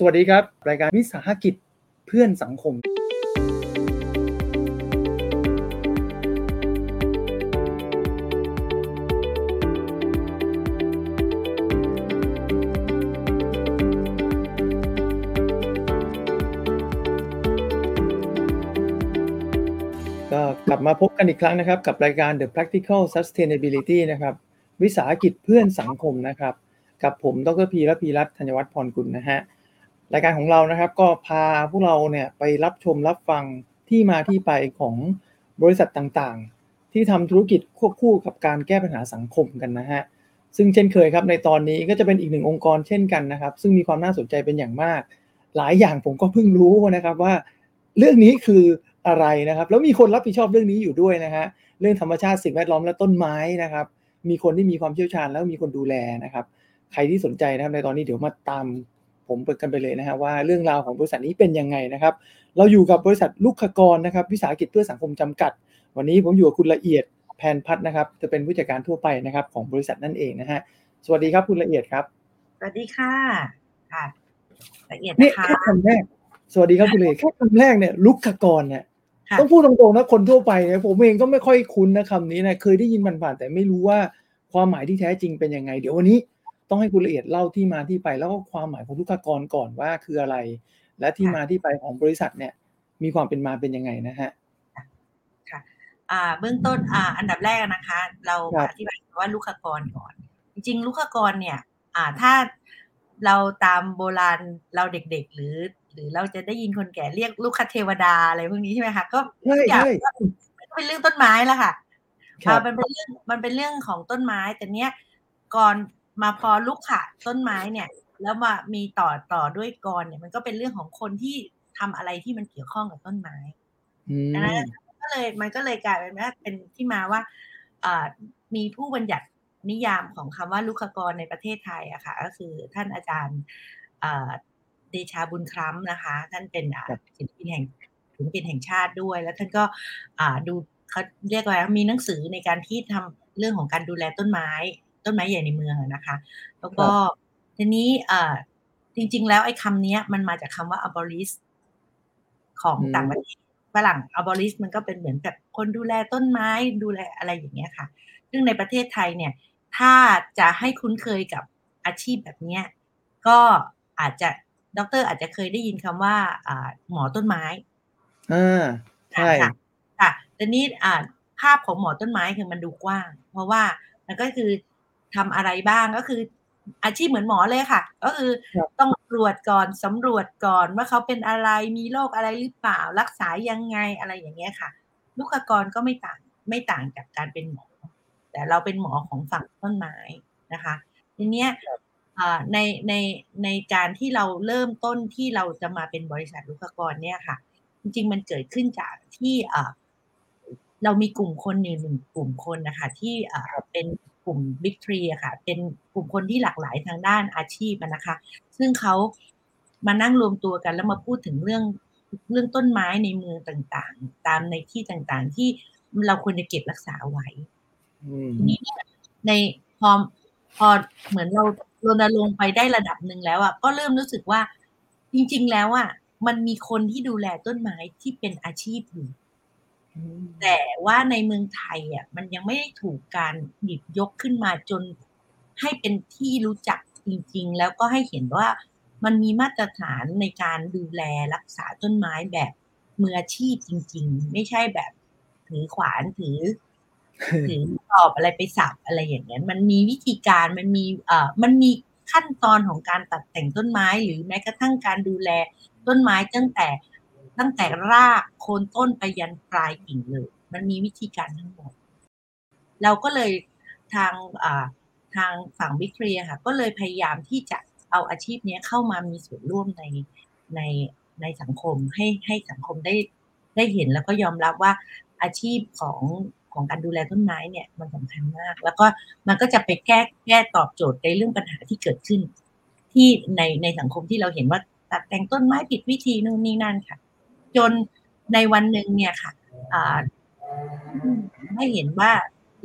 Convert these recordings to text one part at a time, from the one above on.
สวัสดีครับ รายการวิสาหกิจเพื่อนสังคม ก็กลับมาพบกันอีกครั้งนะครับ กับรายการ The Practical Sustainability นะครับ วิสาหกิจเพื่อนสังคมนะครับ กับผม ดรพีและพีรัตน์ธัญวัฒน์พรกุลนะฮะ รายการของเรานะครับ ก็พาพวกเราเนี่ยไปรับชมรับฟังที่มาที่ไปของบริษัทต่างๆ ที่ทำธุรกิจควบคู่กับการแก้ปัญหาสังคมกันนะฮะซึ่งเช่นเคยครับในตอนนี้ก็จะเป็นอีกหนึ่งองค์กรเช่นกันนะครับ ซึ่งมีความน่าสนใจเป็นอย่างมาก หลายอย่างผมก็เพิ่งรู้นะครับว่า เรื่องนี้คืออะไรนะครับ แล้วมีคนรับผิดชอบเรื่องนี้อยู่ด้วยนะฮะเรื่องธรรมชาติสิ่งแวดล้อมและต้นไม้นะครับ มีคนที่มีความเชี่ยวชาญแล้วมีคนดูแลนะครับ ใครที่สนใจนะครับในตอนนี้เดี๋ยวมาตาม ผมเปิดกันไปเลยนะฮะว่าเรื่องราวของบริษัทนี้เป็นยังไงนะครับ เราอยู่กับบริษัทลูกขกรนะครับวิสาหกิจเพื่อสังคมจำกัด วันนี้ผมอยู่กับคุณละเอียดแพนพัฒนะครับจะเป็นผู้จัดการทั่วไปนะครับ ของบริษัทนั่นเองนะฮะสวัสดีครับคุณละเอียดครับสวัสดีค่ะค่ะ ละเอียดนี่นะคะแค่คำแรกสวัสดีครับคุณละเอียดแค่คำแรกเนี่ยลูกขกรเนี่ยค่ะต้องพูดตรงๆนะคนทั่วไปเนี่ยผมเองก็ไม่ค่อยคุ้นนะคำนี้นะเคยได้ยินผ่านๆแต่ไม่รู้ว่าความหมายที่แท้จริงเป็นยังไง เดี๋ยววันนี้ ต้องให้คุณละเอียดเล่าที่มาที่ไป แล้วก็ความหมายของลูกค้ากรก่อนว่าคืออะไร และที่มาที่ไปของบริษัทเนี่ย มีความเป็นมาเป็นยังไงนะฮะอ่าเบื้องต้นอ่าอันดับแรกนะคะ เราครับอธิบายว่าลูกขกรก่อน จริง ๆ ลูกขกรเนี่ยอ่าถ้าเราตามโบราณเราเด็กๆ หรือ หรือเราจะได้ยินคนแก่เรียกลูกคเทวดาอะไรพวกนี้ใช่ไหมคะก็ใช่ทุกอย่างใช่ก็เป็นเรื่องต้นไม้ละค่ะครับอ่ามันเป็นเรื่องมันเป็นเรื่องของต้นไม้แต่เนี้ยก่อน มาพอลูกขะต้นไม้เนี่ย แล้วมามีต่อต่อด้วยกรเนี่ยมันก็เป็นเรื่องของคนที่ทำอะไรที่มันเกี่ยวข้องกับต้นไม้อืมดังนั้นก็เลยมันก็เลยกลายเป็นว่าเป็นที่มาว่าอ่ามีผู้บัญญัตินิยามของคำว่าลูกขกรในประเทศไทยอะค่ะ ก็คือท่านอาจารย์อ่าเดชาบุญคล้ำนะคะ ท่านเป็นอ่าศิลปินแห่งศิลปินแห่งชาติด้วย แล้วท่านก็อ่าดูเขาเรียกว่ามีหนังสือในการที่ทำเรื่องของการดูแลต้นไม้ ต้นไม้ใหญ่ในเมืองอะนะคะ แล้วก็ทีนี้อ่าจริง ๆ แล้วไอ้คำเนี้ยมันมาจากคำว่า abolish ของต่างประเทศฝรั่ง abolish มันก็เป็นเหมือนกับคนดูแลต้นไม้ดูแลอะไรอย่างเงี้ยค่ะ ซึ่งในประเทศไทยเนี่ย ถ้าจะให้คุ้นเคยกับอาชีพแบบเนี้ยก็อาจจะด็อกเตอร์อาจจะเคยได้ยินคำว่าอ่าหมอต้นไม้อ่าใช่ค่ะค่ะแต่นี้อ่าภาพของหมอต้นไม้คือมันดูกว้าง เพราะว่ามันก็คือ ทำอะไรบ้างก็คือ อาชีพเหมือนหมอเลยค่ะ ก็คือครับต้องตรวจก่อนสำรวจก่อนว่าเขาเป็นอะไรมีโรคอะไรหรือเปล่า รักษายังไงอะไรอย่างเงี้ยค่ะ ลูกกรก็ไม่ต่างไม่ต่างจากการเป็นหมอ แต่เราเป็นหมอของฝั่งต้นไม้นะคะ ทีเนี้ยอ่าในในในการที่เราเริ่มต้นที่เราจะมาเป็นบริษัทลูกกรเนี่ยค่ะ จริงๆมันเกิดขึ้นจากที่เอ่อเรามีกลุ่มคนหนึ่งหนึ่งกลุ่มคนนะคะ ที่เอ่อเป็นก ลุ่มบิ๊กทรีอะค่ะ เป็นกลุ่มคนที่หลากหลายทางด้านอาชีพอะนะคะ ซึ่งเขามานั่งรวมตัวกันแล้วมาพูดถึงเรื่องเรื่องต้นไม้ในเมืองต่างๆ ตามในที่ต่างๆ ที่เราควรจะเก็บรักษาไว้อืมทีนี้เนี่ยในพอพอเหมือนเรารณรงค์ไปได้ระดับหนึ่งแล้วอะก็เริ่มรู้สึกว่า จริง ๆ แล้วอะมันมีคนที่ดูแลต้นไม้ที่เป็นอาชีพอยู่ แต่ว่าในเมืองไทยอะมันยังไม่ได้ถูกการหยิบยกขึ้นมาจนให้เป็นที่รู้จักจริง ๆ แล้วก็ให้เห็นว่ามันมีมาตรฐานในการดูแลรักษาต้นไม้แบบมืออาชีพจริง ๆ ไม่ใช่แบบถือขวานถือถือตอบอะไรไปสับอะไรอย่างเงี้ยมันมีวิธีการมันมีเอ่อมันมีขั้นตอนของการตัดแต่งต้นไม้หรือแม้กระทั่งการดูแลต้นไม้ตั้งแต่ ตั้งแต่รากโคนต้นไปยันปลายกิ่งเลย มันมีวิธีการทั้งหมด เราก็เลยทางทางฝั่งบิ๊กทรีค่ะก็เลยพยายามที่จะเอาอาชีพนี้เข้ามามีส่วนร่วมในในในสังคมให้ให้สังคมได้ได้เห็นแล้วก็ยอมรับว่าอาชีพของของการดูแลต้นไม้เนี่ยมันสำคัญมาก แล้วก็มันก็จะไปแก้แก้ตอบโจทย์ในเรื่องปัญหาที่เกิดขึ้น ที่ในในสังคมที่เราเห็นว่าตัดแต่งต้นไม้ผิดวิธีนู่นนี่นั่นค่ะ จนในวันหนึ่งเนี่ยค่ะอ่าให้เห็นว่า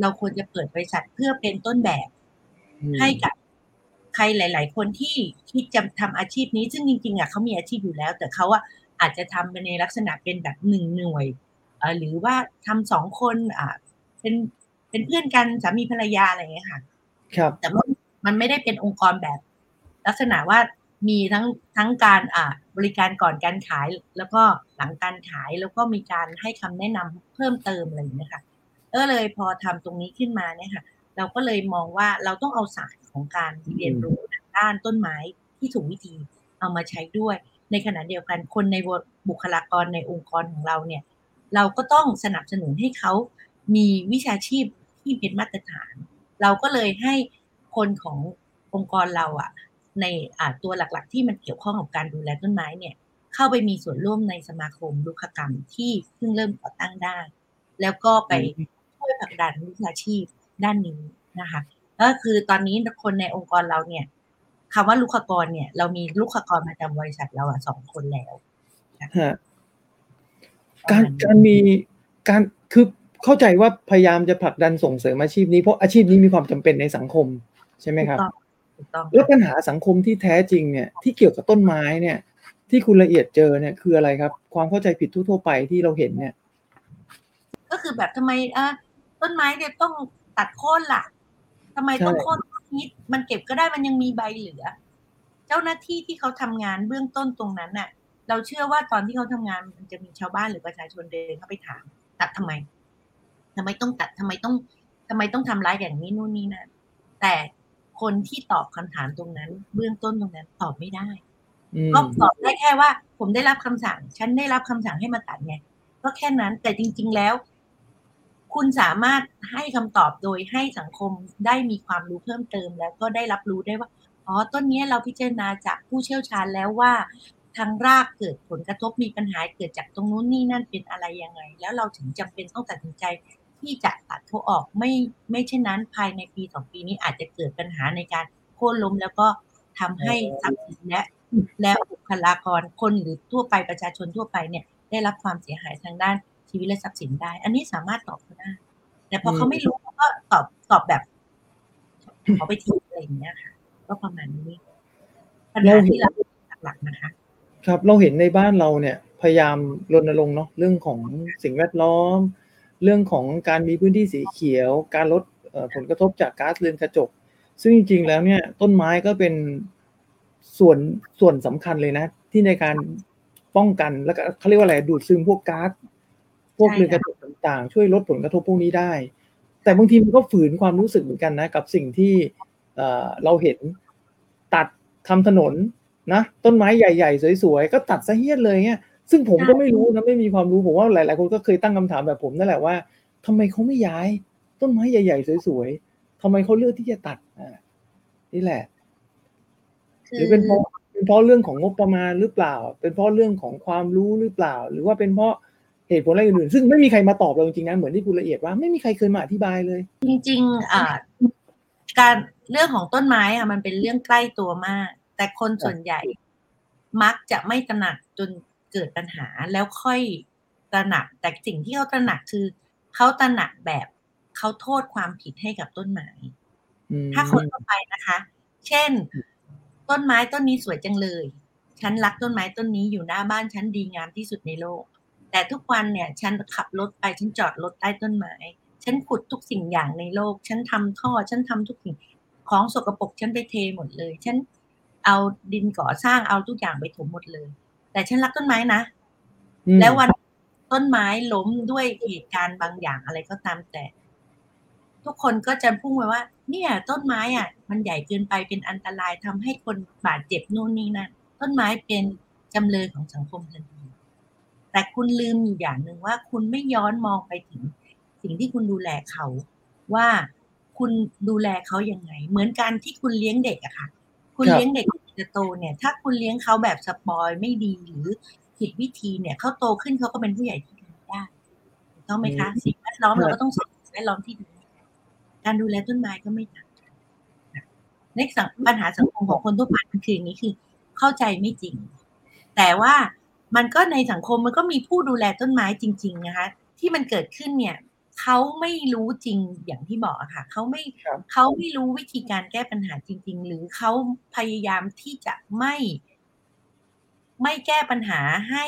เราควรจะเปิดบริษัทเพื่อเป็นต้นแบบ ให้กับใครหลาย ๆ คนที่คิดจะทำอาชีพนี้ ซึ่งจริง ๆอะเขามีอาชีพอยู่แล้ว แต่เขาอะอาจจะทำในลักษณะเป็นแบบหนึ่งหน่วยหรือว่าทำสองคนอ่าเป็นเป็นเพื่อนกันสามีภรรยาอะไรอย่างเงี้ยค่ะ ครับ แต่ว่ามันไม่ได้เป็นองค์กรแบบ ลักษณะว่า มีทั้งทั้งการอ่าบริการก่อนการขายแล้วก็หลังการขายแล้วก็มีการให้คำแนะนำเพิ่มเติมอะไรอย่างเงี้ยค่ะก็เลยพอทำตรงนี้ขึ้นมาเนี่ยค่ะเราก็เลยมองว่าเราต้องเอาศาสตร์ของการเรียนรู้ด้านต้นไม้ที่ถูกวิธีเอามาใช้ด้วย ในขณะเดียวกันคนในบุคลากรในองค์กรของเราเนี่ย เราก็ต้องสนับสนุนให้เขามีวิชาชีพที่เป็นมาตรฐาน เราก็เลยให้คนขององค์กรเราอะ ในตัวหลักๆ ที่มันเกี่ยวข้องกับการดูแลต้นไม้เนี่ยเข้าไปมีส่วนร่วมในสมาคมลูกกรรมที่เพิ่งเริ่มก่อตั้งได้ แล้วก็ไปช่วยผลักดันวิชาชีพด้านนี้นะคะก็คือตอนนี้คนในองค์กรเราเนี่ยคำว่าลูกกรเนี่ย เรามีลูกกรประจำบริษัทเราอะสองคนแล้วการการมีการคือเข้าใจว่าพยายามจะผลักดันส่งเสริมอาชีพนี้เพราะอาชีพนี้มีความจำเป็นในสังคม ใช่ไหมครับ แล้วปัญหาสังคมที่แท้จริงเนี่ยที่เกี่ยวกับต้นไม้เนี่ย ที่คุณละเอียดเจอเนี่ยคืออะไรครับ ความเข้าใจผิดทั่วไปที่เราเห็นเนี่ย ก็คือแบบทำไมอะต้นไม้เนี่ยต้องตัดโค่นล่ะทำไมต้องโค่นนิดมันเก็บก็ได้มันยังมีใบเหลือ เจ้าหน้าที่ที่เขาทำงานเบื้องต้นตรงนั้นน่ะ เราเชื่อว่าตอนที่เขาทำงานมันจะมีชาวบ้านหรือประชาชนเดินเข้าไปถาม ตัดทำไมทำไมต้องตัดทำไมต้องทำไมต้องทำร้ายอย่างนี้นู่นนี่นั่นแต่ คนที่ตอบคำถามตรงนั้น เบื้องต้นตรงนั้นตอบไม่ได้ก็ตอบได้แค่ว่า ผมได้รับคำสั่ง ฉันได้รับคำสั่งให้มาตัดไงก็แค่นั้นแต่จริง ๆแล้ว คุณสามารถให้คำตอบโดยให้สังคมได้มีความรู้เพิ่มเติม แล้วก็ได้รับรู้ได้ว่าอ๋อต้นนี้เราพิจารณาจากผู้เชี่ยวชาญแล้วว่าทางรากเกิดผลกระทบมีปัญหาเกิดจากตรงนู้นนี่นั่นเป็นอะไรยังไง แล้วเราถึงจำเป็นต้องตัดสินใจ ที่จะตัดเขาออกไม่ไม่เช่นนั้นภายในปีสองปีนี้อาจจะเกิดปัญหาในการโค่นล้มแล้วก็ทำให้ทรัพย์สินและและบุคลากรคนหรือทั่วไปประชาชนทั่วไปเนี่ยได้รับความเสียหายทางด้านชีวิตและทรัพย์สินได้ อันนี้สามารถตอบเขาได้ แต่พอเขาไม่รู้เขาก็ตอบตอบแบบขอไปทีอะไรอย่างเงี้ยค่ะ ก็ประมาณนี้ปัญหาที่เราหลักๆนะคะ ครับเราเห็นในบ้านเราเนี่ย พยายามรณรงค์เนาะเรื่องของสิ่งแวดล้อม เรื่องของการมีพื้นที่สีเขียว การลดผลกระทบจากก๊าซเรือนกระจก ซึ่งจริงๆแล้วเนี่ยต้นไม้ก็เป็นส่วนส่วนสำคัญเลยนะ ที่ในการป้องกันแล้วก็เขาเรียกว่าอะไรดูดซึมพวกก๊าซพวกเรือนกระจกต่างๆ ช่วยลดผลกระทบพวกนี้ได้ แต่บางทีมันก็ฝืนความรู้สึกเหมือนกันนะกับสิ่งที่เราเห็นตัดทำถนนนะต้นไม้ใหญ่ ๆ สวยๆ ก็ตัดซะเฮี้ยนเลยเนี่ย ซึ่งผมก็ไม่รู้นะไม่มีความรู้ผมว่าหลาย ๆ คนก็เคยตั้งคำถามแบบผมนั่นแหละว่าทำไมเขาไม่ย้าย ต้นไม้ใหญ่ ๆ สวย ๆทำไมเขาเลือกที่จะตัดอ่านี่แหละหรือเป็นเพราะเป็นเพราะเรื่องของงบประมาณหรือเปล่า เป็นเพราะเรื่องของความรู้หรือเปล่า หรือว่าเป็นเพราะเหตุผลอะไรอื่นๆซึ่งไม่มีใครมาตอบเราจริงๆนะเหมือนที่คุณละเอียดว่าไม่มีใครเคยมาอธิบายเลย จริงๆอ่าการเรื่องของต้นไม้อะมันเป็นเรื่องใกล้ตัวมาก แต่คนส่วนใหญ่มักจะไม่ตระหนักจน เกิดปัญหาแล้วค่อยตระหนัก แต่สิ่งที่เขาตระหนักคือเขาตระหนักแบบเขาโทษความผิดให้กับต้นไม้ถ้าคนทั่วไปนะคะ เช่น ต้นไม้ต้นนี้สวยจังเลย ฉันรักต้นไม้ต้นนี้อยู่หน้าบ้านฉันดีงามที่สุดในโลก แต่ทุกวันเนี่ย ฉันขับรถไปฉันจอดรถใต้ต้นไม้ ฉันขุดทุกสิ่งอย่างในโลก ฉันทำท่อ ฉันทำทุกสิ่งของสกปรกฉันไปเทหมดเลย ฉันเอาดินก่อสร้างเอาทุกอย่างไปถมหมดเลย แต่ฉันรักต้นไม้นะ แล้ววันต้นไม้ล้มด้วยเหตุการณ์บางอย่างอะไรก็ตามแต่ ทุกคนก็จะพุ่งไปว่า เนี่ย ต้นไม้อะ มันใหญ่เกินไปเป็นอันตรายทำให้คนบาดเจ็บนู่นนี่นั่นต้นไม้เป็นจำเลยของสังคมทันทีแต่คุณลืมอยู่อย่างหนึ่งว่าคุณไม่ย้อนมองไปถึง สิ่งที่คุณดูแลเขาว่าคุณดูแลเขายังไง เหมือนการที่คุณเลี้ยงเด็กอะค่ะ คุณเลี้ยงเด็ก จะโตเนี่ยถ้าคุณเลี้ยงเขาแบบสปอยไม่ดีหรือผิดวิธีเนี่ยเขาโตขึ้นเขาก็เป็นผู้ใหญ่ที่ดีได้ถูกต้องไหมคะสิ่งแวดล้อมเราก็ต้องสิ่งแวดล้อมที่ดี การดูแลต้นไม้ก็ไม่ต่างในปัญหาสังคมของคนทั่วไปมันคืออย่างนี้คือ เข้าใจไม่จริง แต่ว่ามันก็ในสังคมมันก็มีผู้ดูแลต้นไม้จริง ๆ นะคะ ที่มันเกิดขึ้นเนี่ย เขาไม่รู้จริงอย่างที่บอกอะค่ะเขาไม่ครับเขาไม่รู้วิธีการแก้ปัญหาจริง ๆ หรือเขาพยายามที่จะไม่ ไม่แก้ปัญหาให้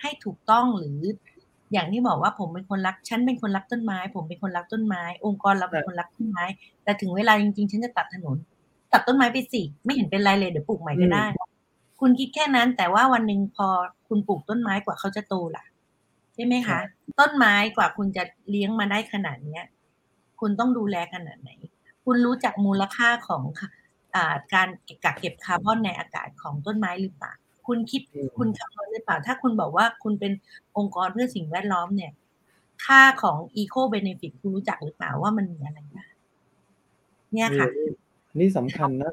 ให้ถูกต้องหรืออย่างที่บอกว่าผมเป็นคนรักฉันเป็นคนรักต้นไม้ ผมเป็นคนรักต้นไม้ องค์กรเราเป็นคนรักต้นไม้ แต่ถึงเวลาจริงๆ ฉันจะตัดถนน ตัดต้นไม้ไปสิไม่เห็นเป็นไรเลยเดี๋ยวปลูกใหม่ก็ได้ คุณคิดแค่นั้น แต่ว่าวันหนึ่งพอคุณปลูกต้นไม้กว่าเขาจะโตล่ะใช่ไหมครัคะบต้นไม้กว่าคุณจะเลี้ยงมาได้ขนาดเนี้ย คุณต้องดูแลขนาดไหน คุณรู้จักมูลค่าของค่ะอ่าการกักเก็บคาร์บอนในอากาศของต้นไม้หรือเปล่าคุณคิดอืมคุณคำนวณหรือเปล่า ถ้าคุณบอกว่าคุณเป็นองค์กรเพื่อสิ่งแวดล้อมเนี่ย ค่าของ eco benefit คุณรู้จักหรือเปล่าว่ามันมีอะไรบ้างเนี่ยค่ะโอ้นี่สำคัญนะ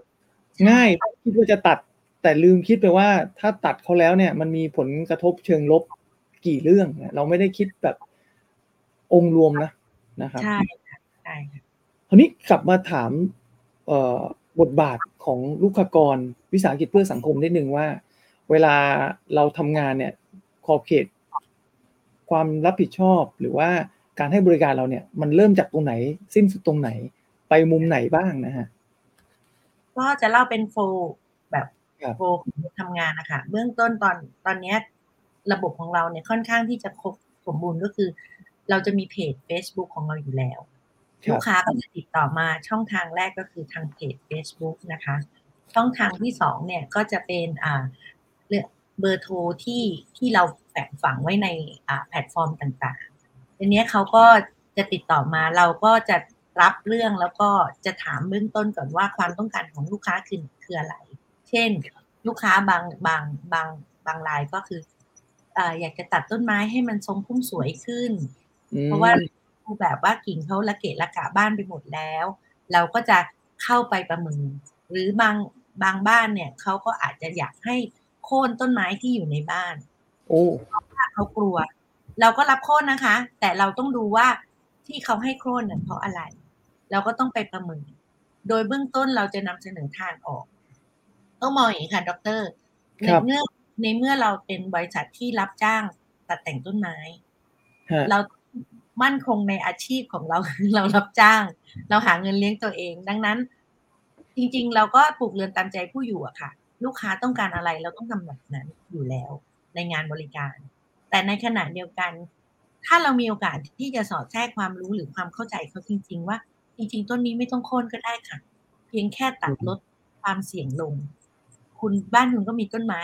ง่ายคิดว่าจะตัดแต่ลืมคิดไปว่าถ้าตัดเขาแล้วเนี่ย มันมีผลกระทบเชิงลบ กี่เรื่องเนี่ยเราไม่ได้คิดแบบองค์รวมนะนะครับใช่ค่ะใช่ค่ะคราวนี้กลับมาถามเอ่อบทบาทของลูกค้ากรวิสาหกิจเพื่อสังคมนิดนึงว่า เวลาเราทำงานเนี่ยขอบเขต ความรับผิดชอบหรือว่าการให้บริการเราเนี่ย มันเริ่มจากตรงไหน สิ้นสุดตรงไหน ไปมุมไหนบ้างนะฮะก็จะเล่าเป็นโฟล์แบบครับโฟล์ของทำงานนะคะเบื้องต้นตอนตอนเนี้ย ระบบของเราเนี่ยค่อนข้างที่จะครบสมบูรณ์ก็คือ เราจะมีเพจ Facebook ของเราอยู่แล้วครัลูบกค้าก็จะติดต่อมาช่องทางแรกก็คือทางเพจ Facebook นะคะ ช่องทางที่สองเนี่ยก็จะเป็นอ่าเรื่องเบอร์โทรที่ที่เราแฝงฝังไว้ในอ่าแพลตฟอร์มต่างๆทีเนี้ยเขาก็จะติดต่อมาเราก็จะรับเรื่องแล้วก็จะถามเบื้องต้นก่อนว่าความต้องการของลูกค้าคือคืออะไร เช่น ลูกค้าบางบางบางบางรายก็คือ อ่าอยากจะตัดต้นไม้ให้มันทรงพุ่มสวยขึ้นอืมเพราะว่าดูแบบว่ากิ่งเขาละเกะละกะบ้านไปหมดแล้ว เราก็จะเข้าไปประเมินหรือบางบางบ้านเนี่ยเขาก็อาจจะอยากให้โค่นต้นไม้ที่อยู่ในบ้านโอ้ถ้าเขากลัว เราก็รับโค่นนะคะ แต่เราต้องดูว่าที่เขาให้โค่นเนี่ยเพราะอะไร เราก็ต้องไปประเมิน โดยเบื้องต้นเราจะนำเสนอทางออก ต้องมองอย่างนี้ค่ะ ดรในครับเมื่อ ในเมื่อเราเป็นบริษัทที่รับจ้างตัดแต่งต้นไม้ฮะเรามั่นคงในอาชีพของเราเรารับจ้าง เราหาเงินเลี้ยงตัวเอง ดังนั้น จริง ๆ เราก็ปลูกเรือนตามใจผู้อยู่อะค่ะ ลูกค้าต้องการอะไรเราต้องทำแบบนั้นอยู่แล้วในงานบริการ แต่ในขณะเดียวกัน ถ้าเรามีโอกาสที่จะสอดแทรกความรู้หรือความเข้าใจเขาจริง ๆ ว่า จริง ๆ ต้นนี้ไม่ต้องโค่นก็ได้ค่ะ เพียงแค่ตัดลดความเสี่ยงลง คุณบ้านคุณก็มีต้นไม้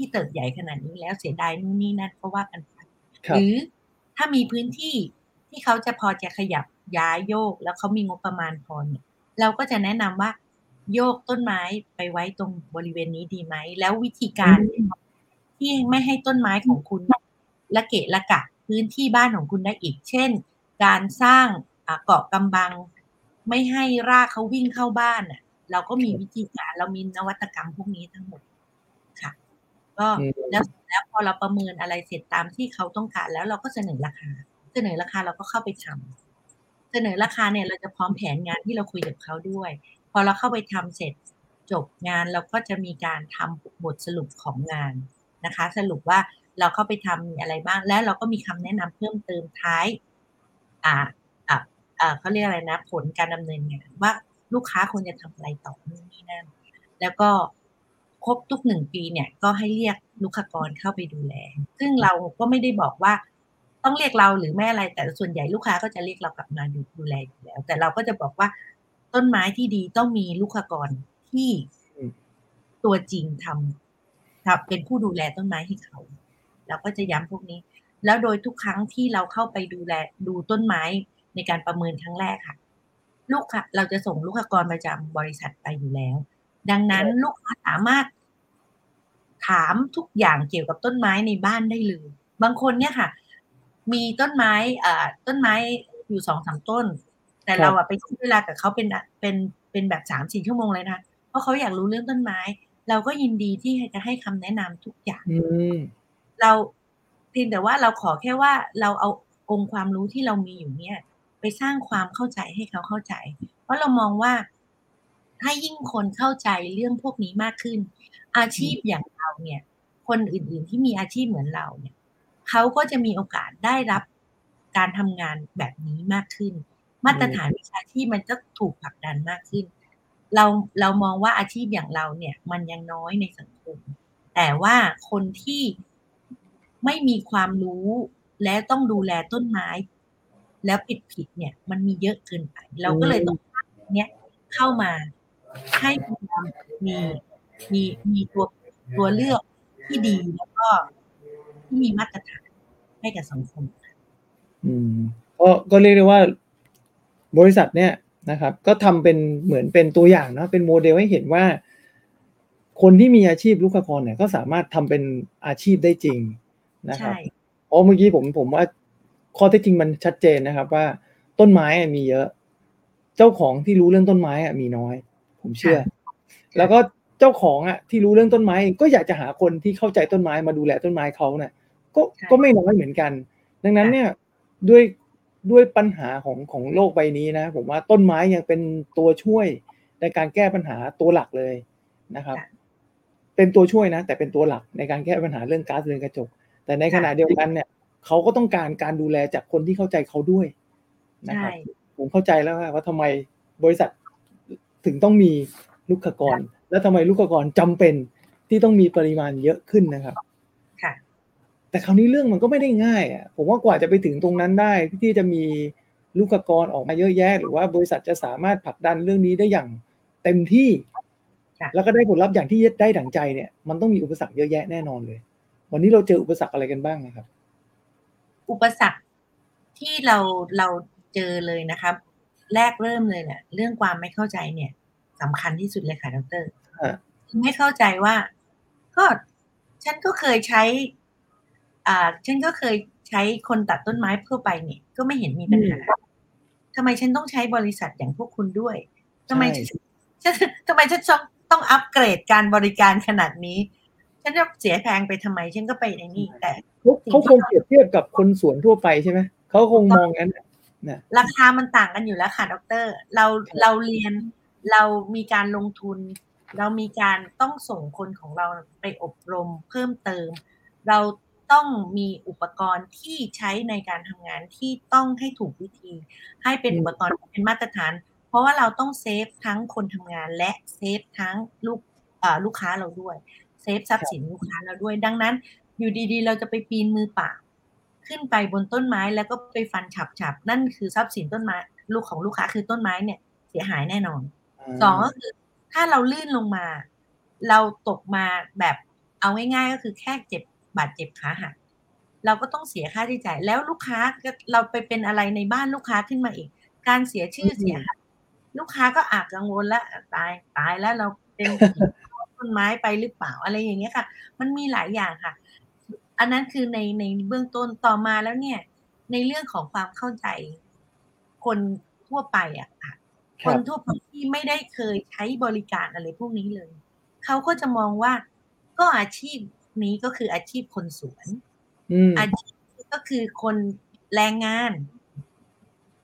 ที่เติบใหญ่ขนาดนี้แล้วเสียดายนู่นนี่นั่นก็ว่ากันไปครัหบรือถ้ามีพื้นที่ที่เขาจะพอจะขยับย้ายโยก แล้วเขามีงบประมาณพอเนี่ยเราก็จะแนะนำว่าโยกต้นไม้ไปไว้ตรงบริเวณนี้ดีไหม แล้ววิธีการที่ไม่ให้ต้นไม้ของคุณละเกะละกะพื้นที่บ้านของคุณได้อีก เช่น การสร้างอ่าเกาะกำบัง ไม่ให้รากเขาวิ่งเข้าบ้านน่ะ เราก็มีวิธีการเรามีนวัตกรรมพวกนี้ทั้งหมดค่ะ ก็อืมแล้วแล้วพอเราประเมินอะไรเสร็จตามที่เขาต้องการแล้วเราก็เสนอราคา เสนอราคาเราก็เข้าไปทำเสนอราคาเนี่ยเราจะพร้อมแผนงานที่เราคุยกับเขาด้วย พอเราเข้าไปทำเสร็จจบงานเราก็จะมีการทำบทสรุปของงานนะคะ สรุปว่าเราเข้าไปทำมีอะไรบ้าง แล้วเราก็มีคำแนะนำเพิ่มเติมท้าย อ่าอ่าอ่าเขาเรียกอะไรนะ ผลการดำเนินงานว่าลูกค้าควรจะทำอะไรต่อนู่นนี่นั่นแล้วก็ ครบทุกหนึ่งปีเนี่ยก็ให้เรียกลูกค้ากรเข้าไปดูแล ซึ่งเราก็ไม่ได้บอกว่าต้องเรียกเราหรือไม่อะไร แต่ส่วนใหญ่ลูกค้าก็จะเรียกเรากลับมาดูดูแลอยู่แล้ว แต่เราก็จะบอกว่าต้นไม้ที่ดีต้องมีลูกค้ากรที่ตัวจริงทำทำเป็นผู้ดูแลต้นไม้ให้เขาเราก็จะย้ำพวกนี้ แล้วโดยทุกครั้งที่เราเข้าไปดูแลดูต้นไม้ในการประเมินครั้งแรกค่ะ ลูกค้าเราจะส่งลูกค้ากรประจำบริษัทไปอยู่แล้ว ดังนั้นลูกค้าสามารถถามทุกอย่างเกี่ยวกับต้นไม้ในบ้านได้เลย บางคนเนี่ยค่ะ มีต้นไม้อ่าต้นไม้อยู่สองสามต้น แต่ครับเราอะไปใช้เวลากับเขาเป็นอะเป็นเป็นแบบสามสี่ชั่วโมงเลยนะเพราะเขาอยากรู้เรื่องต้นไม้ เราก็ยินดีที่จะให้คำแนะนำทุกอย่างอืมเราเพียงแต่ว่าเราขอแค่ว่าเราเอาองค์ความรู้ที่เรามีอยู่เนี่ย ไปสร้างความเข้าใจให้เขาเข้าใจ เพราะเรามองว่า ถ้ายิ่งคนเข้าใจเรื่องพวกนี้มากขึ้น อาชีพอย่างเราเนี่ย คนอื่นๆที่มีอาชีพเหมือนเราเนี่ยเขาก็จะมีโอกาสได้รับการทำงานแบบนี้มากขึ้น มาตรฐานวิชาชีพมันจะถูกผลักดันมากขึ้น เราเรามองว่าอาชีพอย่างเราเนี่ย มันยังน้อยในสังคม แต่ว่าคนที่ไม่มีความรู้และต้องดูแลต้นไม้ แล้วผิดผิดเนี่ย มันมีเยอะเกินไป เราก็เลยต้องเนี้ยเข้ามา ให้มีมีมีตัวตัวเลือกที่ดีแล้วก็ที่มีมาตรฐานให้กับสังคมอืมก็ก็เรียกได้ว่าบริษัทเนี่ยนะครับ ก็ทำเป็นเหมือนเป็นตัวอย่างเนาะเป็นโมเดลให้เห็นว่า คนที่มีอาชีพลูกค้ากรเนี่ย ก็สามารถทำเป็นอาชีพได้จริงนะครับใช่อ๋อเมื่อกี้ผมผมว่าข้อเท็จจริงมันชัดเจนนะครับ ว่าต้นไม้อะมีเยอะ เจ้าของที่รู้เรื่องต้นไม้อะมีน้อย ผมเชื่อ แล้วก็เจ้าของอะที่รู้เรื่องต้นไม้เองก็อยากจะหาคนที่เข้าใจต้นไม้มาดูแลต้นไม้เขาเนี่ยก็ใช่ก็ไม่น้อยเหมือนกัน ดังนั้นค่ะเนี่ยด้วยด้วยปัญหาของของโลกใบนี้นะ ผมว่าต้นไม้ยังเป็นตัวช่วยในการแก้ปัญหาตัวหลักเลยนะครับค่ะเป็นตัวช่วยนะ แต่เป็นตัวหลักในการแก้ปัญหาเรื่องก๊าซเรือนกระจก แต่ในขณะเดียวกันเนี่ยเขาก็ต้องการการดูแลจากคนที่เข้าใจเขาด้วยนะคใช่รับผมเข้าใจแล้วว่าทำไมบริษัท ถึงต้องมีลูกค้ากร และทำไมลูกค้ากรจำเป็นที่ต้องมีปริมาณเยอะขึ้นนะครับค่ะแต่คราวนี้เรื่องมันก็ไม่ได้ง่ายอะผมว่ากว่าจะไปถึงตรงนั้นได้ที่จะมีลูกค้ากรออกมาเยอะแยะ หรือว่าบริษัทจะสามารถผลักดันเรื่องนี้ได้อย่างเต็มที่ค่ะแล้วก็ได้ผลลัพธ์อย่างที่ได้ดั่งใจเนี่ย มันต้องมีอุปสรรคเยอะแยะแน่นอนเลย วันนี้เราเจออุปสรรคอะไรกันบ้างนะครับ อุปสรรคที่เราเราเจอเลยนะครับ แรกเริ่มเลยเนี่ยเรื่องความไม่เข้าใจเนี่ยสำคัญที่สุดเลยค่ะดรฮะไม่เข้าใจว่า ก็ฉันก็เคยใช้ อ่า ฉันก็เคยใช้คนตัดต้นไม้ทั่วไปเนี่ย ก็ไม่เห็นมีปัญหาทำไมฉันต้องใช้บริษัทอย่างพวกคุณด้วยทำไมฉันฉันทำไมฉันต้องต้องอัปเกรดการบริการขนาดนี้ ฉันจะเสียแพงไปทำไม ฉันก็ไปในนี่แต่เขาเขาคงเปรียบเทียบกับคนสวนทั่วไปใช่ไหมเขาคงมองงั้นน่ะนะ ราคามันต่างกันอยู่แล้วค่ะดร เราเราเรียนเรามีการลงทุน เรามีการต้องส่งคนของเราไปอบรมเพิ่มเติม เราต้องมีอุปกรณ์ที่ใช้ในการทำงานที่ต้องให้ถูกวิธี ให้เป็นอุปกรณ์ที่เป็นมาตรฐาน เพราะว่าเราต้องเซฟทั้งคนทำงานและเซฟทั้งลูกเอ่อลูกค้าเราด้วย เซฟทรัพย์สินลูกค้าเราด้วย ดังนั้น อยู่ดีๆ เราจะไปปีนมือเปล่า ขึ้นไปบนต้นไม้แล้วก็ไปฟันฉับๆนั่นคือทรัพย์สินต้นไม้ลูกของลูกค้าคือต้นไม้เนี่ย เสียหายแน่นอนสองก็คือถ้าเราลื่นลงมา เราตกมาแบบเอาง่ายๆก็คือแค่เจ็บบาดเจ็บขาหักเราก็ต้องเสียค่าใช้จ่ายแล้วลูกค้าก็เราไปเป็นอะไรในบ้านลูกค้าขึ้นมาอีก การเสียชื่อเสียงลูกค้าก็อาจกังวลแล้วตายตายแล้วเราเป็นต้นไม้ไปหรือเปล่าอะไรอย่างเงี้ยค่ะ มันมีหลายอย่างค่ะ อันนั้นคือในในเบื้องต้นต่อมาแล้วเนี่ย ในเรื่องของความเข้าใจ คนทั่วไปอะค่ะคครับนทั่วไปที่ไม่ได้เคยใช้บริการอะไรพวกนี้เลย เขาก็จะมองว่า ก็อาชีพนี้ก็คืออาชีพคนสวนอืมอาชีพก็คือคนแรงงาน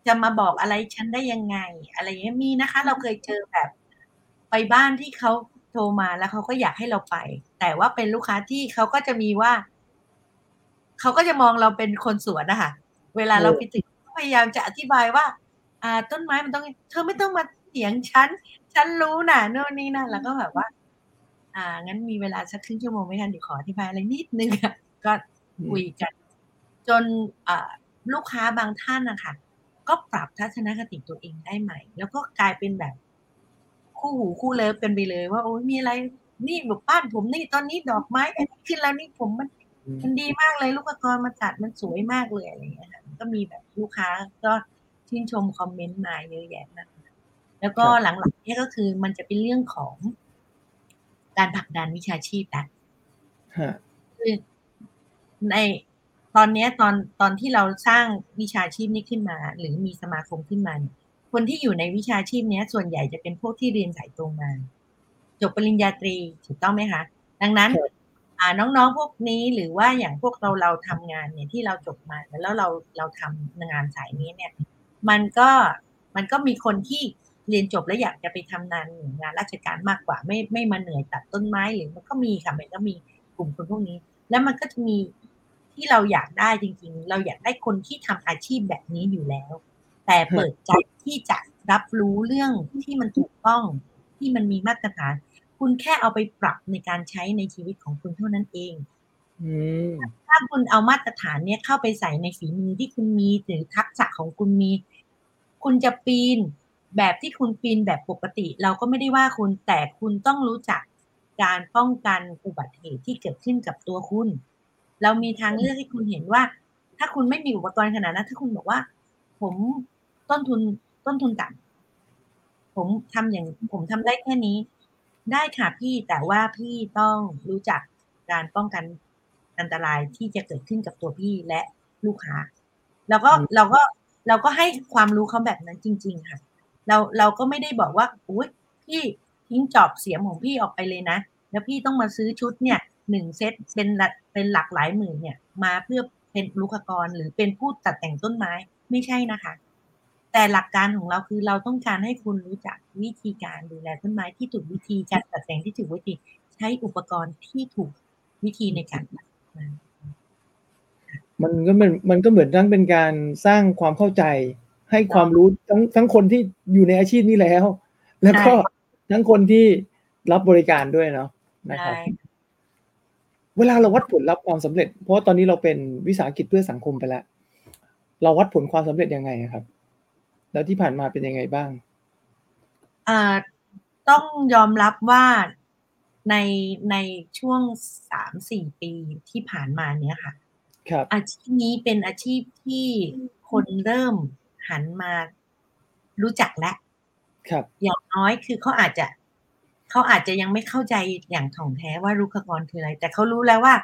จะมาบอกอะไรฉันได้ยังไง อะไรอย่างเงี้ยมีนะคะ เราเคยเจอแบบ ไปบ้านที่เขาโทรมาแล้วเขาก็อยากให้เราไป แต่ว่าเป็นลูกค้าที่เขาก็จะมีว่า เขาก็จะมองเราเป็นคนสวนนะคะเวลาเราไปถึงก็พยายามจะอธิบายว่า อ่า ต้นไม้มันต้อง เธอไม่ต้องมาเถียงฉัน ฉันรู้นะโน่นนี่นั่นแล้วก็แบบว่า อ่า งั้นมีเวลาสักครึ่งชั่วโมงไหมคะเดี๋ยวขออธิบายอะไรนิดนึงอะก็คุยกัน จนอ่าลูกค้าบางท่านนะคะก็ปรับทัศนคติตัวเองได้ใหม่ แล้วก็กลายเป็นแบบ คู่หูคู่เลิฟกันไปเลย ว่าโอ้ยมีอะไรนี่แบบบ้านผมนี่ตอนนี้ดอกไม้อันนี้ขึ้นแล้วนี่ผมมัน มันดีมากเลยลูกกรมาจัดมันสวยมากเลยอะไรอย่างเงี้ยค่ะก็มีแบบลูกค้าก็ชื่นชมคอมเมนต์มาเยอะแยะมากแล้วก็ครับหลังๆเนี่ยก็คือมันจะเป็นเรื่องของ การผลักดันวิชาชีพนะฮะคือในตอนเนี้ยตอนตอนที่เราสร้างวิชาชีพนี้ขึ้นมา หรือมีสมาคมขึ้นมาเนี่ยคนที่อยู่ในวิชาชีพเนี้ยส่วนใหญ่จะเป็นพวกที่เรียนสายตรงมา จบปริญญาตรีถูกต้องไหมคะ ดังนั้นครับอ่า น้องๆพวกนี้หรือว่าอย่างพวกเราเราทำงานเนี่ยที่เราจบมาแล้วเราเราทำงานสายนี้เนี่ย มันก็มันก็มีคนที่เรียนจบแล้วอยากจะไปทำงานงานราชการมากกว่า ไม่ไม่มาเหนื่อยตัดต้นไม้หรือมันก็มีค่ะมันก็มีกลุ่มคนพวกนี้ แล้วมันก็จะมีทที่เราอยากได้จริง ๆ เราอยากได้คนที่ทำอาชีพแบบนี้อยู่แล้ว แต่เปิดใจที่จะรับรู้เรื่องที่มันถูกต้องที่มันมีมาตรฐาน คุณแค่เอาไปปรับในการใช้ในชีวิตของคุณเท่านั้นเองอืมถ้าคุณเอามาตรฐานเนี้ยเข้าไปใส่ในฝีมือที่คุณมีหรือทักษะของคุณมี คุณจะปีนแบบที่คุณปีนแบบปกติ เราก็ไม่ได้ว่าคุณแต่คุณต้องรู้จักการป้องกันอุบัติเหตุที่เกิดขึ้นกับตัวคุณ เรามีทางเลือกให้คุณเห็นว่า ถ้าคุณไม่มีอุปกรณ์ขนาดนั้นถ้าคุณบอกว่า ผมต้นทุนต้นทุนต่ำผมทำอย่างผมทำได้แค่นี้ ได้ค่ะพี่แต่ว่าพี่ต้องรู้จักการป้องกันอันตรายที่จะเกิดขึ้นกับตัวพี่และลูกค้า แล้วก็อืมเราก็เราก็ให้ความรู้เขาแบบนั้นจริง ๆ ค่ะ เราเราก็ไม่ได้บอกว่าอุ้ยพี่ทิ้งจอบเสียมของพี่ออกไปเลยนะ แล้วพี่ต้องมาซื้อชุดเนี่ยหนึ่งเซตเป็นหลักเป็นหลักหลายหมื่นเนี่ย มาเพื่อเป็นลูกกรหรือเป็นผู้ตัดแต่งต้นไม้ไม่ใช่นะคะ แต่หลักการของเราคือเราต้องการให้คุณรู้จักวิธีการดูแลต้นไม้ที่ถูกวิธีการตัดแต่งที่ถูกวิธีใช้อุปกรณ์ที่ถูกวิธีในการตัดนะมันก็เหมือนมันก็เหมือนทั้งเป็นการสร้างความเข้าใจ ให้ความรู้ทั้งทั้งคนที่อยู่ในอาชีพนี้แล้ว แล้วก็ทั้งคนที่รับบริการด้วยเนาะนะครับใช่เวลาเราวัดผลลัพธ์ความสำเร็จ เพราะว่าตอนนี้เราเป็นวิสาหกิจเพื่อสังคมไปแล้ว เราวัดผลความสำเร็จยังไงอะครับ แล้วที่ผ่านมาเป็นยังไงบ้างอ่าต้องยอมรับว่าในในช่วงสามสี่ปีที่ผ่านมาเนี้ยค่ะครับอาชีพนี้เป็นอาชีพที่คนเริ่มหันมารู้จักและครับ อย่างน้อยคือเขาอาจจะเขาอาจจะยังไม่เข้าใจอย่างถ่องแท้ว่ารุกขกรคืออะไร แต่เขารู้แล้วว่า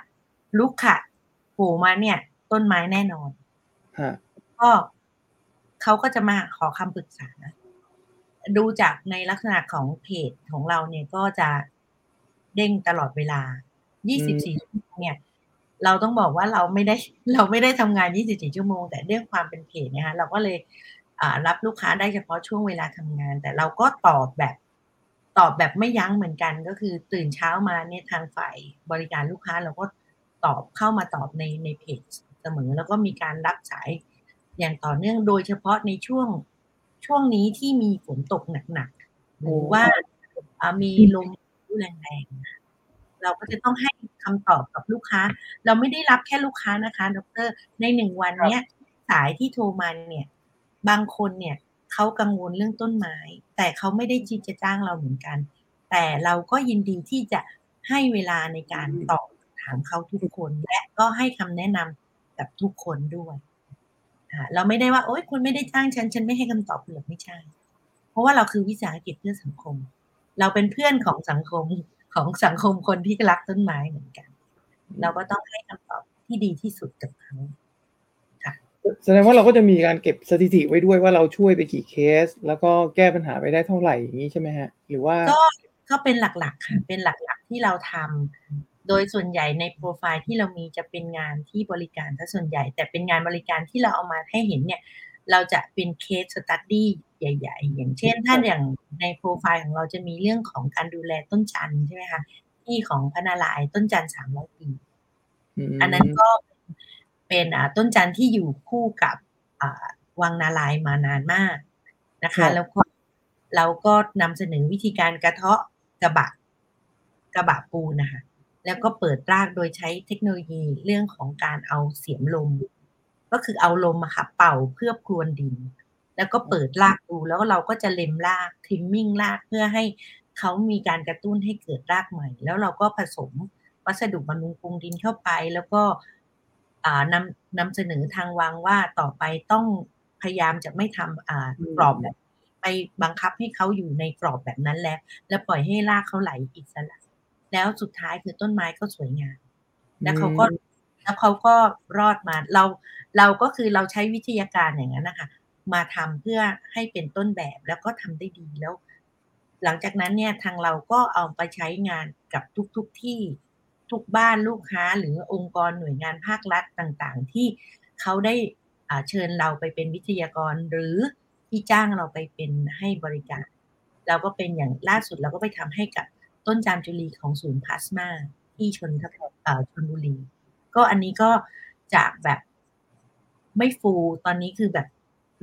ลุกค่ะโผล่มาเนี่ย ต้นไม้แน่นอนฮะก็ เขาก็จะมาขอคำปรึกษา ดูจากในลักษณะของเพจของเราเนี่ยก็จะเด้งตลอดเวลา 24 ชั่วโมงเนี่ย เราต้องบอกว่าเราไม่ได้เราไม่ได้ทำงาน 24 ชั่วโมง แต่เรื่องความเป็นเพจเนี่ยฮะเราก็เลยอ่ารับลูกค้าได้เฉพาะช่วงเวลาทำงาน แต่เราก็ตอบแบบตอบแบบไม่ยั้งเหมือนกันก็คือตื่นเช้ามาเนี่ยทางฝ่ายบริการลูกค้าเราก็ตอบเข้ามาตอบในในเพจเสมอ แล้วก็มีการรับสาย อย่างต่อเนื่องโดยเฉพาะในช่วงช่วงนี้ที่มีฝนตกหนักๆหรือว่าอ่ามีลมแรงๆเราก็จะต้องให้คำตอบกับลูกค้า เราไม่ได้รับแค่ลูกค้านะคะดรในหนึ่งวันเนี้ยสายที่โทรมาเนี่ย บางคนเนี่ยเขากังวลเรื่องต้นไม้ แต่เขาไม่ได้ที่จะจ้างเราเหมือนกัน แต่เราก็ยินดีที่จะให้เวลาในการตอบถามเขาทุกคน และก็ให้คำแนะนำกับทุกคนด้วยอ่า เราไม่ได้ว่าโอ๊ยคุณไม่ได้จ้างฉัน ฉันไม่ให้คำตอบคุณหรอกไม่ใช่ เพราะว่าเราคือวิสาหกิจเพื่อสังคม เราเป็นเพื่อนของสังคมของสังคมคนที่รักต้นไม้เหมือนกัน เราก็ต้องให้คำตอบที่ดีที่สุดกับเขาแสดงว่าเราก็จะมีการเก็บสถิติไว้ด้วยว่าเราช่วยไปกี่เคส แล้วก็แก้ปัญหาไปได้เท่าไหร่อย่างนี้ใช่ไหมฮะ หรือว่าก็ก็เป็นหลักๆค่ะเป็นหลักๆที่เราทำ โดยส่วนใหญ่ในโปรไฟล์ที่เรามีจะเป็นงานที่บริการถ้าส่วนใหญ่ แต่เป็นงานบริการที่เราเอามาให้เห็นเนี่ย เราจะเป็นเคสสตัดดี้ใหญ่ ๆ อย่างเช่น ถ้าอย่างในโปรไฟล์ของเราจะมีเรื่องของการดูแลต้นจันทร์ใช่ไหมคะที่ของพนาลายณ์ต้นจันทร์สามร้อยปีมอันนั้นก็เป็นอ่าต้นจันทร์ที่อยู่คู่กับอ่าวังนาลายณ์มานานมากนะครัคะบแล้วก็เราก็นำเสนอวิธีการกระเทาะกระบะกระบะปูนนะคะ แล้วก็เปิดรากโดยใช้เทคโนโลยีเรื่องของการเอาเสียมลม ก็คือเอาลมอะค่ะเป่าเพื่อพรวนดิน แล้วก็เปิดรากดูแล้วเราก็จะเล็มรากทริมมิ่งรากเพื่อให้เขามีการกระตุ้นให้เกิดรากใหม่ แล้วเราก็ผสมวัสดุบำรุงปรุงดินเข้าไป แล้วก็นำนำเสนอทางวังว่าต่อไปต้องพยายามจะไม่ทำกรอบแบบไปบังคับให้เขาอยู่ในกรอบแบบนั้นแล้ว แล้วปล่อยให้รากเขาไหลอิสระ แล้วสุดท้ายคือต้นไม้ก็สวยงามแล้วเขาก็อืมแล้วเขาก็รอดมาเราเราก็คือเราใช้วิทยาการอย่างนั้นนะคะมาทำเพื่อให้เป็นต้นแบบแล้วก็ทำได้ดีแล้ว หลังจากนั้นเนี่ยทางเราก็เอาไปใช้งานกับทุกๆทที่ทุกบ้านลูกค้าหรือองค์กรหน่วยงานภาครัฐต่างๆ ที่เขาได้อ่าเชิญเราไปเป็นวิทยากรหรือที่จ้างเราไปเป็นให้บริการ เราก็เป็นอย่างล่าสุดเราก็ไปทำให้กับ ต้นจามจุลีของศูนย์พลาสมาที่ชนทบเอ่อชนบุรี ก็อันนี้ก็จากแบบไม่ฟูตอนนี้คือแบบ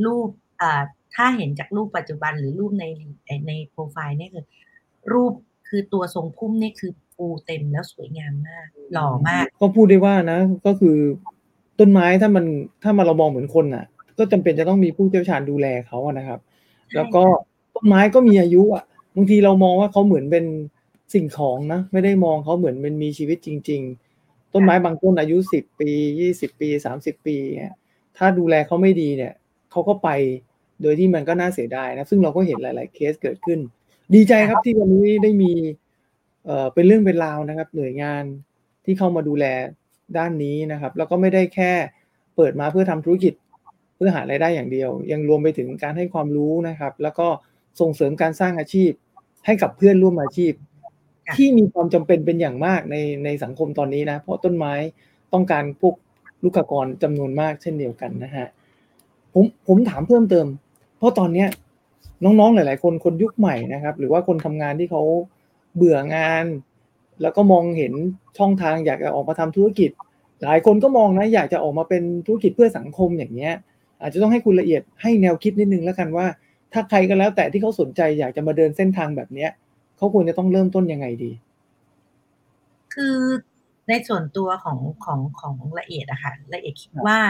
รูปอ่าถ้าเห็นจากรูปปัจจุบันหรือรูปในในโปรไฟล์เนี่ยคือ รูปคือตัวทรงพุ่มนี่คือฟูเต็มแล้วสวยงามมาก หล่อมาก ก็พูดได้ว่านะ ก็คือต้นไม้ถ้ามันถ้ามาเรามองเหมือนคนอะ ก็จำเป็นจะต้องมีผู้เชี่ยวชาญดูแลเขาอะนะครับ แล้วก็ต้นไม้ก็มีอายุอะบางทีเรามองว่าเขาเหมือนเป็น สิ่งของนะไม่ได้มองเขาเหมือนเป็นมีชีวิตจริง ๆ ต้นไม้บางต้นอายุสิบปียี่สิบปีสามสิบปีเนี่ยถ้าดูแลเขาไม่ดีเนี่ยเขาก็ไปโดยที่มันก็น่าเสียดายนะ ซึ่งเราก็เห็นหลาย ๆ เคสเกิดขึ้น ดีใจครับที่วันนี้ได้มีเอ่อเป็นเรื่องเป็นราวนะครับ หน่วยงานที่เข้ามาดูแลด้านนี้นะครับ แล้วก็ไม่ได้แค่เปิดมาเพื่อทำธุรกิจเพื่อหารายได้อย่างเดียว ยังรวมไปถึงการให้ความรู้นะครับ แล้วก็ส่งเสริมการสร้างอาชีพให้กับเพื่อนร่วมอาชีพ ที่มีความจำเป็นเป็นอย่างมากในในสังคมตอนนี้นะ เพราะต้นไม้ต้องการพวกลูกกรจำนวนมากเช่นเดียวกันนะฮะผมผมถามเพิ่มเติม เพราะตอนเนี้ยน้องๆหลาย ๆ คนคนยุคใหม่นะครับ หรือว่าคนทำงานที่เขาเบื่องาน แล้วก็มองเห็นช่องทางอยากจะออกมาทำธุรกิจ หลายคนก็มองนะอยากจะออกมาเป็นธุรกิจเพื่อสังคมอย่างเงี้ย อาจจะต้องให้คุณละเอียดให้แนวคิดนิดนึงแล้วกันว่า ถ้าใครก็แล้วแต่ที่เขาสนใจอยากจะมาเดินเส้นทางแบบเนี้ย เขาควรจะต้องเริ่มต้นยังไงดี คือในส่วนตัวของของของละเอียดอะค่ะละเอียดคิดครับว่า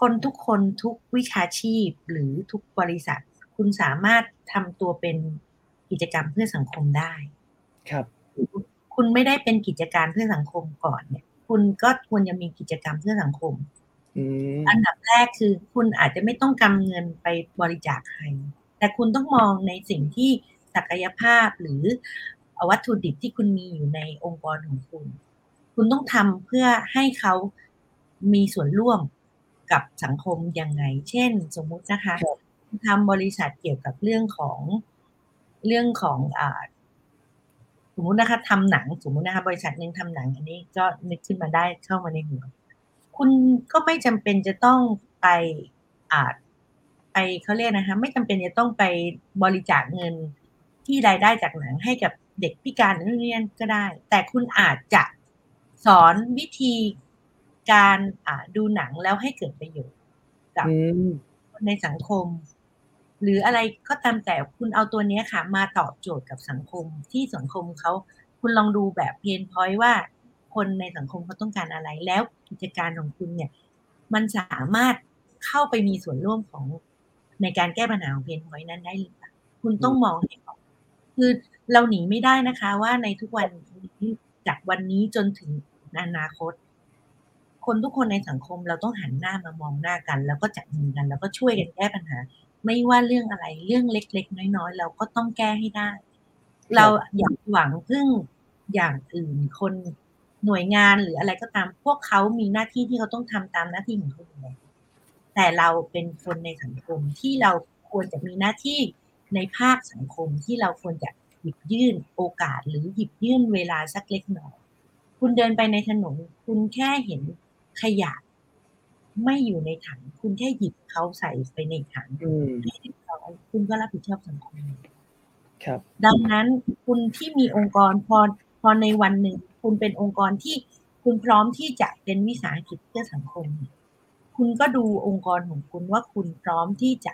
คนทุกคนทุกวิชาชีพหรือทุกบริษัท คุณสามารถทำตัวเป็นกิจกรรมเพื่อสังคมได้ ครับ คุณไม่ได้เป็นกิจการเพื่อสังคมก่อนเนี่ย คุณก็ควรจะมีกิจกรรมเพื่อสังคมอืมอันดับแรกคือ คุณอาจจะไม่ต้องกำเงินไปบริจาคใครแต่คุณต้องมองในสิ่งที่ ศักยภาพหรือวัตถุดิบที่คุณมีอยู่ในองค์กรของคุณ คุณต้องทำเพื่อให้เขามีส่วนร่วมกับสังคมยังไง เช่น สมมุตินะคะครับทำบริษัทเกี่ยวกับเรื่องของเรื่องของอ่าสมมุตินะคะทำหนังสมมุตินะคะบริษัทหนึ่งทำหนัง อันนี้ก็นึกขึ้นมาได้เข้ามาในหัวคุณก็ไม่จำเป็นจะต้องไปอาจไปเขาเรียกนะคะ ไม่จำเป็นจะต้องไปบริจาคเงิน ที่รายได้จากหนังให้กับเด็กพิการนักเรียนก็ได้ แต่คุณอาจจะสอนวิธีการดูหนังแล้วให้เกิดประโยชน์กับคนในสังคม หรืออะไรก็ตามแต่คุณเอาตัวนี้ค่ะ มาตอบโจทย์กับสังคมที่สังคมเขาคุณลองดูแบบเพนพอยว่า คนในสังคมเขาต้องการอะไร แล้วกิจการของคุณเนี่ย มันสามารถเข้าไปมีส่วนร่วมของในการแก้ปัญหาของเพนพอยนั้นได้หรือเปล่าคุณต้องมองให้ออก คือเราหนีไม่ได้นะคะ ว่าในทุกวันนี้จากวันนี้จนถึงอนาคต คนทุกคนในสังคมเราต้องหันหน้ามามองหน้ากัน แล้วก็จับมือกันแล้วก็ช่วยกันแก้ปัญหา ไม่ว่าเรื่องอะไรเรื่องเล็ก ๆ น้อยๆเราก็ต้องแก้ให้ได้ เราอย่าหวังพึ่งอย่างอื่นคนหน่วยงานหรืออะไรก็ตามพวกเขามีหน้าที่ที่เขาต้องทำตามหน้าที่ของเขาอยู่แล้วแต่เราเป็นคนในสังคมที่เราควรจะมีหน้าที่ ในภาคสังคมที่เราควรจะหยิบยื่นโอกาสหรือหยิบยื่นเวลาสักเล็กน้อย คุณเดินไปในถนน คุณแค่เห็นขยะ ไม่อยู่ในถัง คุณแค่หยิบเขาใส่ไปในถังอืมให้เรียบร้อยคุณก็รับผิดชอบสังคมครับ ดังนั้นคุณที่มีองค์กรพอพอในวันหนึ่ง คุณเป็นองค์กรที่คุณพร้อมที่จะเป็นวิสาหกิจเพื่อสังคม คุณก็ดูองค์กรของคุณว่าคุณพร้อมที่จะ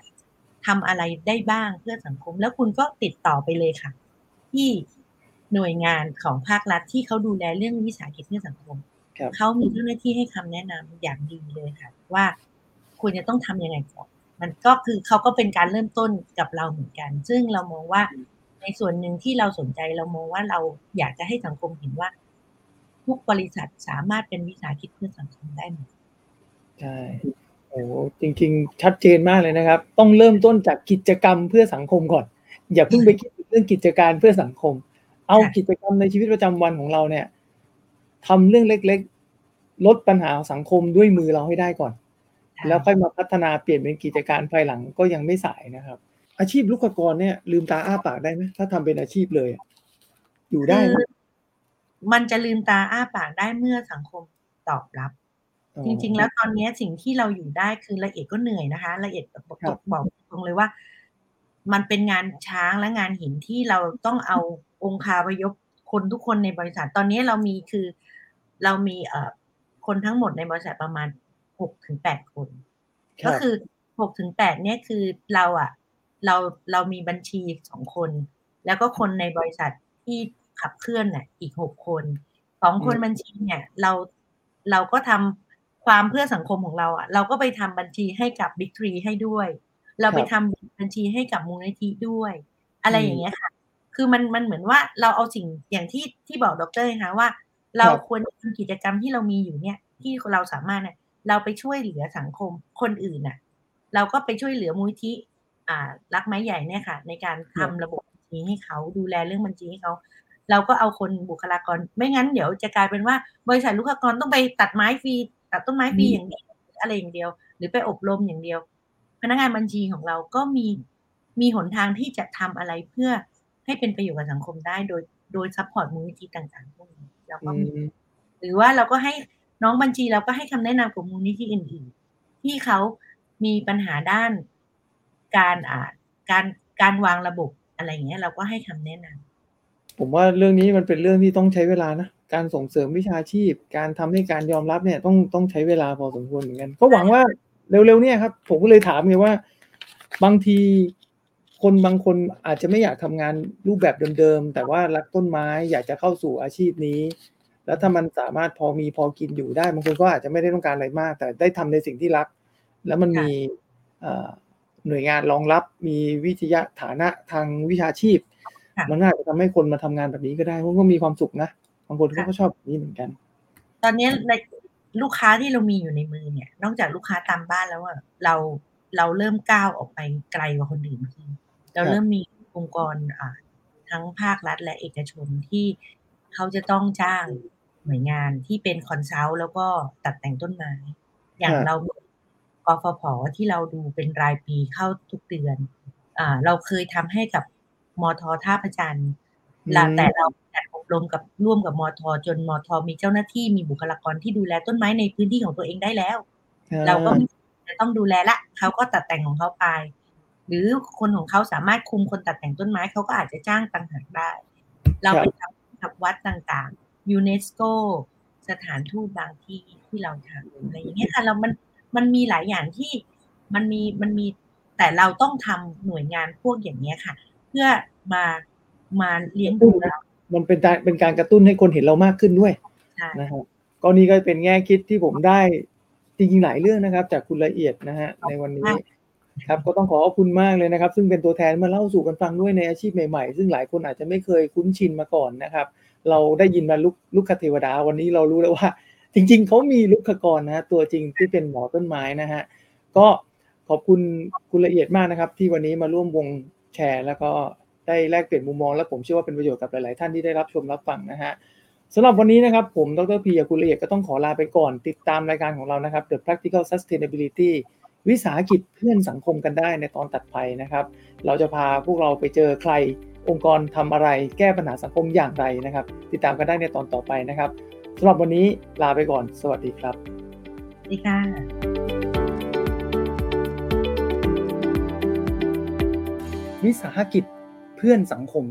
ทำอะไรได้บ้างเพื่อสังคม แล้วคุณก็ติดต่อไปเลยค่ะ ที่หน่วยงานของภาครัฐที่เขาดูแลเรื่องวิสาหกิจเพื่อสังคมครับเขามีเจ้าหน้าที่ให้คำแนะนำอย่างดีเลยค่ะ ว่าควรจะต้องทำยังไงก่อนมันก็คือเขาก็เป็นการเริ่มต้นกับเราเหมือนกัน ซึ่งเรามองว่าในส่วนหนึ่งที่เราสนใจเรามองว่าเราอยากจะให้สังคมเห็นว่า ทุกบริษัทสามารถเป็นวิสาหกิจเพื่อสังคมได้หมดใช่ โอ้จริง ๆ ชัดเจนมากเลยนะครับ ต้องเริ่มต้นจากกิจกรรมเพื่อสังคมก่อน อย่าเพิ่งไปคิดเรื่องกิจการเพื่อสังคม เอากิจกรรมในชีวิตประจำวันของเราเนี่ยทำเรื่องเล็กๆ ลดปัญหาสังคมด้วยมือเราให้ได้ก่อน แล้วค่อยมาพัฒนาเปลี่ยนเป็นกิจการภายหลังก็ยังไม่สายนะครับ อาชีพลูกกรเนี่ย ลืมตาอ้าปากได้ไหมถ้าทำเป็นอาชีพเลย อยู่ได้ มันจะลืมตาอ้าปากได้เมื่อสังคมตอบรับ จริง ๆ แล้วตอนนี้สิ่งที่เราอยู่ได้คือละเอียดก็เหนื่อยนะคะ ละเอียดบอกครับบอกตรงเลยว่า มันเป็นงานช้างและงานหินที่เราต้องเอาองคาพยพคนทุกคนในบริษัท ตอนนี้เรามีคือ เรามีเอ่อคนทั้งหมดในบริษัทประมาณหกถึงแปดคนคก็รับคือหกถึงแปดเนี่ยคือเราอะเราเรามีบัญชีสองคน แล้วก็คนในบริษัทที่ขับเคลื่อนน่ะอีกหกคนสองคนอืมบัญชีเนี่ย เราเราก็ทำ ความเพื่อสังคมของเราอะเราก็ไปทำบัญชีให้กับบิ๊กทรีให้ด้วย เราไปทำบัญชีให้กับมูลนิธิด้วย อะไรอย่างเงี้ยค่ะ คือมันมันเหมือนว่าเราเอาสิ่งอย่างที่ที่บอกดรนะคะว่า เราครับควรทำกิจกรรมที่เรามีอยู่เนี่ย ที่เราสามารถเนี่ยเราไปช่วยเหลือสังคมคนอื่นน่ะ เราก็ไปช่วยเหลือมูลนิธิอ่ารักไม้ใหญ่เนี่ยค่ะ ในการทำระบบบัญชีให้เขาดูแลเรื่องบัญชีให้เขาเราก็เอาคนบุคลากร ไม่งั้นเดี๋ยวจะกลายเป็นว่า บริษัทลูกค้ากรต้องไปตัดไม้ฟรี ตัดต้นไม้ฟรีอืมอย่างเดียวอะไรอย่างเดียว หรือไปอบรมอย่างเดียว พนักงานบัญชีของเราก็มีมีหนทางที่จะทำอะไรเพื่อให้เป็นประโยชน์กับสังคมได้โดยโดย support มูลนิธิต่างๆพวกนี้เราอืก็มีมหรือว่าเราก็ให้น้องบัญชีเราก็ให้คำแนะนำกับมูลนิธิอื่นๆ ที่เขามีปัญหาด้านการอ่าการการวางระบบอะไรอย่างเงี้ย เราก็ให้คำแนะนำ ผมว่าเรื่องนี้มันเป็นเรื่องที่ต้องใช้เวลานะ การส่งเสริมวิชาชีพ การทำให้การยอมรับเนี่ยต้องต้องใช้เวลาพอสมควรเหมือนกันก็หวังว่าเร็วๆเนี่ยครับ ผมก็เลยถามไงว่า บางทีคนบางคนอาจจะไม่อยากทำงานรูปแบบเดิมๆแต่ว่ารักต้นไม้อยากจะเข้าสู่อาชีพนี้ แล้วถ้ามันสามารถพอมีพอกินอยู่ได้บางคนก็อาจจะไม่ได้ต้องการอะไรมาก แต่ได้ทำในสิ่งที่รัก แล้วมันมีเอ่อหน่วยงานรองรับมีวิทยาฐานะทางวิชาชีพค่ะ มันอาจจะทำให้คนมาทำงานแบบนี้ก็ได้เพราะก็มีความสุขนะบางคนเขาก็ชอบแบบนี้เหมือนกัน ตอนนี้ในลูกค้าที่เรามีอยู่ในมือเนี่ย นอกจากลูกค้าตามบ้านแล้วอะเราเราเริ่มก้าวออกไปไกลกว่าคนอื่นคือเราเริ่มมีองค์กรอ่าทั้งภาครัฐและเอกชนที่เขาจะต้องจ้างหน่วยงานที่เป็น consult แล้วก็ตัดแต่งต้นไม้ อย่างครับเรากฟผที่เราดูเป็นรายปีเข้าทุกเดือน อ่า เราเคยทำให้กับ มธท่าพระจันทร์อืมเราแต่เราจัดอบรมกับร่วมกับมธจนมธมีเจ้าหน้าที่มีบุคลากรที่ดูแลต้นไม้ในพื้นที่ของตัวเองได้แล้ว เราก็ไม่จะต้องดูแลละเขาก็ตัดแต่งของเขาไป หรือคนของเขาสามารถคุมคนตัดแต่งต้นไม้เขาก็อาจจะจ้างต่างหากได้ เราไปทำกับวัดต่างๆยูเนสโกสถานทูตบางที่ที่เราทำอะไรอย่างเงี้ยค่ะเรามันมันมีหลายอย่างที่มันมีมันมีแต่เราต้องทำหน่วยงานพวกอย่างเนี้ยค่ะ เพื่อมามาเลี้ยงดูเรามันเป็นการเป็นการกระตุ้นให้คนเห็นเรามากขึ้นด้วยใช่นะครับก็นี่ก็เป็นแง่คิดที่ผมได้จริงๆหลายเรื่องนะครับ จากคุณละเอียดนะฮะในวันนี้ครับก็ต้องขอขอบคุณมากเลยนะครับ ซึ่งเป็นตัวแทนมาเล่าสู่กันฟังด้วยในอาชีพใหม่ๆ ซึ่งหลายคนอาจจะไม่เคยคุ้นชินมาก่อนนะครับ เราได้ยินมาลุกลุกคเทวดาวันนี้เรารู้แล้วว่า จริง ๆเขามีลุกขกรนะฮะตัวจริงที่เป็นหมอต้นไม้นะฮะก็ขอบคุณคุณละเอียดมากนะครับ ที่วันนี้มาร่วมวง แชร์ แล้วก็ได้แลกเปลี่ยนมุมมอง และผมเชื่อว่าเป็นประโยชน์กับหลาย ๆ ท่านที่ได้รับชมรับฟังนะฮะสำหรับวันนี้นะครับผมดรพีกับคุณละเอียดก็ต้องขอลาไปก่อน ติดตามรายการของเรานะครับ The Practical Sustainability วิสาหกิจเพื่อนสังคมกันได้ในตอนตัดไปนะครับ เราจะพาพวกเราไปเจอใคร องค์กรทำอะไรแก้ปัญหาสังคมอย่างไรนะครับ ติดตามกันได้ในตอนต่อไปนะครับสำหรับวันนี้ลาไปก่อน สวัสดีครับ สวัสดีค่ะ วิสาหกิจเพื่อนสังคม